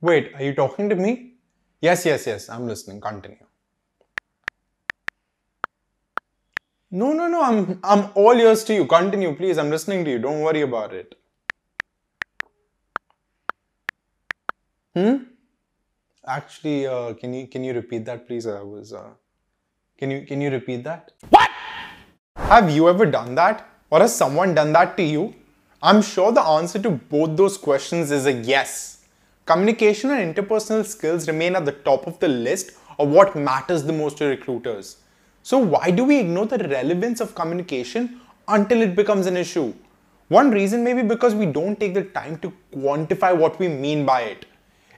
Wait, are you talking to me? Yes, yes, yes, I'm listening. Continue. No, no, no, I'm I'm all ears to you. Continue, please. I'm listening to you. Don't worry about it. Hmm? Actually, uh, can you can you repeat that, please? I was. Uh, can you can you repeat that? What? Have you ever done that, or has someone done that to you? I'm sure the answer to both those questions is a yes. Communication and interpersonal skills remain at the top of the list of what matters the most to recruiters. So why do we ignore the relevance of communication until it becomes an issue? One reason may be because we don't take the time to quantify what we mean by it.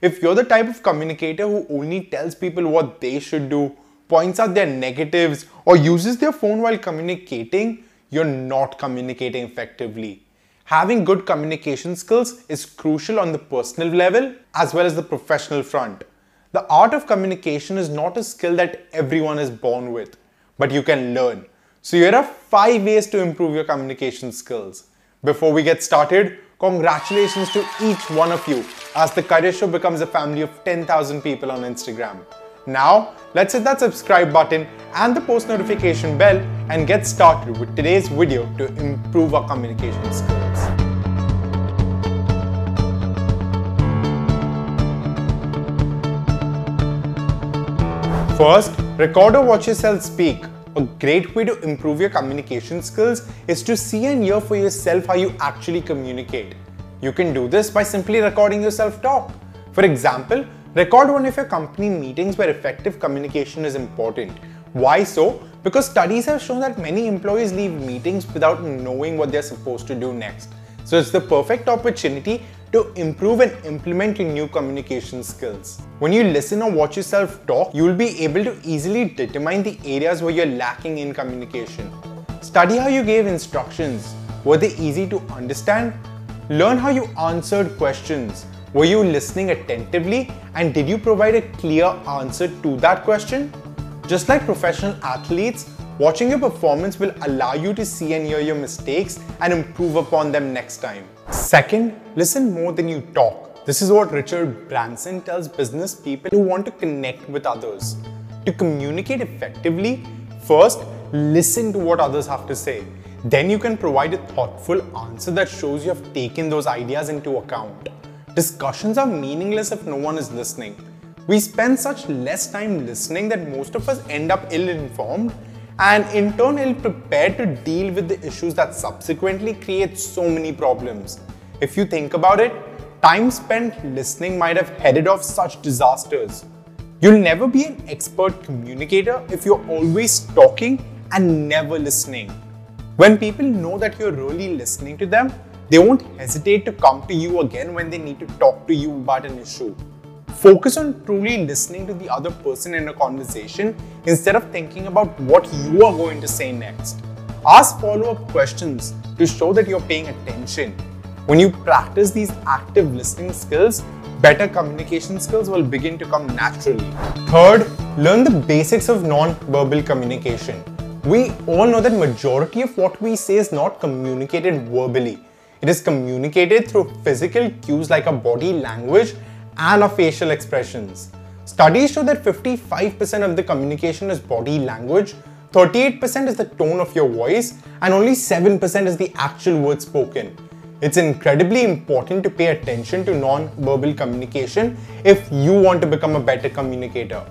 If you're the type of communicator who only tells people what they should do, points out their negatives, or uses their phone while communicating, you're not communicating effectively. Having good communication skills is crucial on the personal level as well as the professional front. The art of communication is not a skill that everyone is born with but you can learn. So here are 5 ways to improve your communication skills. Before we get started, congratulations to each one of you as the Career Show becomes a family of 10,000 people on Instagram. Now, let's hit that subscribe button and the post notification bell and get started with today's video to improve our communication skills. First, record or watch yourself speak. A great way to improve your communication skills is to see and hear for yourself how you actually communicate. You can do this by simply recording yourself talk. For example, record one of your company meetings where effective communication is important. Why so? Because studies have shown that many employees leave meetings without knowing what they're supposed to do next. So it's the perfect opportunity to improve and implement your new communication skills. When you listen or watch yourself talk, you will be able to easily determine the areas where you're lacking in communication. Study how you gave instructions. Were they easy to understand? Learn how you answered questions. Were you listening attentively and did you provide a clear answer to that question? Just like professional athletes, watching your performance will allow you to see and hear your mistakes and improve upon them next time. Second, listen more than you talk. This is what Richard Branson tells business people who want to connect with others. To communicate effectively, first, listen to what others have to say. Then you can provide a thoughtful answer that shows you have taken those ideas into account. Discussions are meaningless if no one is listening. We spend such less time listening that most of us end up ill informed and in turn ill prepared to deal with the issues that subsequently create so many problems. If you think about it, time spent listening might have headed off such disasters. You'll never be an expert communicator if you're always talking and never listening. When people know that you're really listening to them, they won't hesitate to come to you again when they need to talk to you about an issue. Focus on truly listening to the other person in a conversation instead of thinking about what you are going to say next. Ask follow up questions to show that you're paying attention. When you practice these active listening skills, better communication skills will begin to come naturally. Third, learn the basics of non-verbal communication. We all know that majority of what we say is not communicated verbally. It is communicated through physical cues like a body language and our facial expressions. Studies show that 55% of the communication is body language, 38% is the tone of your voice, and only 7% is the actual words spoken. It's incredibly important to pay attention to non-verbal communication if you want to become a better communicator.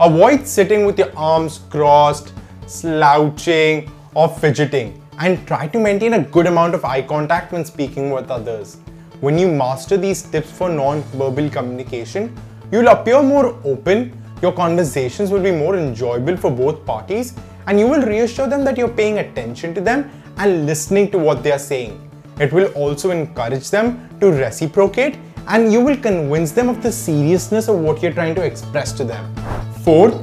Avoid sitting with your arms crossed, slouching, or fidgeting, and try to maintain a good amount of eye contact when speaking with others. When you master these tips for non-verbal communication, you'll appear more open, your conversations will be more enjoyable for both parties, and you will reassure them that you're paying attention to them and listening to what they are saying. It will also encourage them to reciprocate and you will convince them of the seriousness of what you're trying to express to them. Fourth,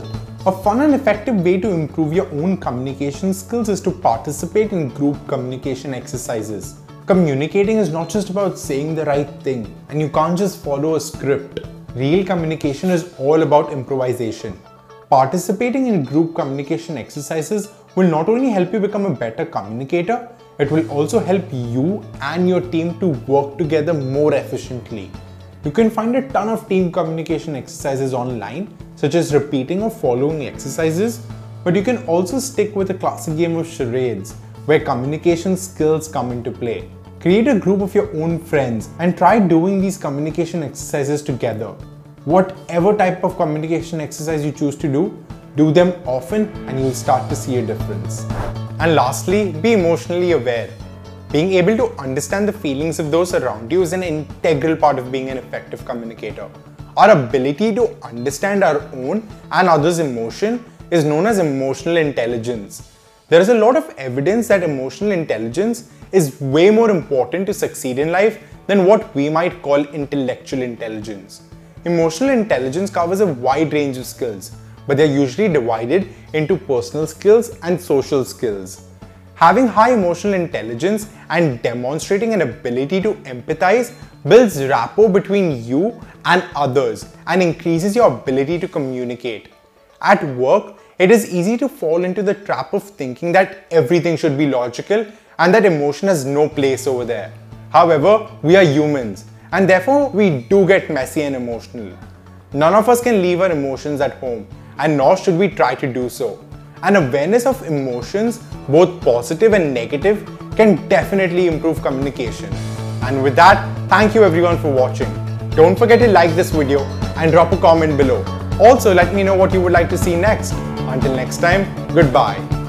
a fun and effective way to improve your own communication skills is to participate in group communication exercises. Communicating is not just about saying the right thing, and you can't just follow a script. Real communication is all about improvisation. Participating in group communication exercises will not only help you become a better communicator, it will also help you and your team to work together more efficiently. You can find a ton of team communication exercises online, such as repeating or following exercises, but you can also stick with a classic game of charades, where communication skills come into play. Create a group of your own friends and try doing these communication exercises together. Whatever type of communication exercise you choose to do, do them often and you'll start to see a difference. And lastly, be emotionally aware. Being able to understand the feelings of those around you is an integral part of being an effective communicator. Our ability to understand our own and others' emotion is known as emotional intelligence. There is a lot of evidence that emotional intelligence is way more important to succeed in life than what we might call intellectual intelligence. Emotional intelligence covers a wide range of skills, but they're usually divided into personal skills and social skills. Having high emotional intelligence and demonstrating an ability to empathize builds rapport between you and others and increases your ability to communicate. At work, it is easy to fall into the trap of thinking that everything should be logical and that emotion has no place over there. However, we are humans and therefore we do get messy and emotional. None of us can leave our emotions at home and nor should we try to do so. An awareness of emotions, both positive and negative, can definitely improve communication. And with that, thank you everyone for watching. Don't forget to like this video and drop a comment below. Also, let me know what you would like to see next. Until next time, goodbye.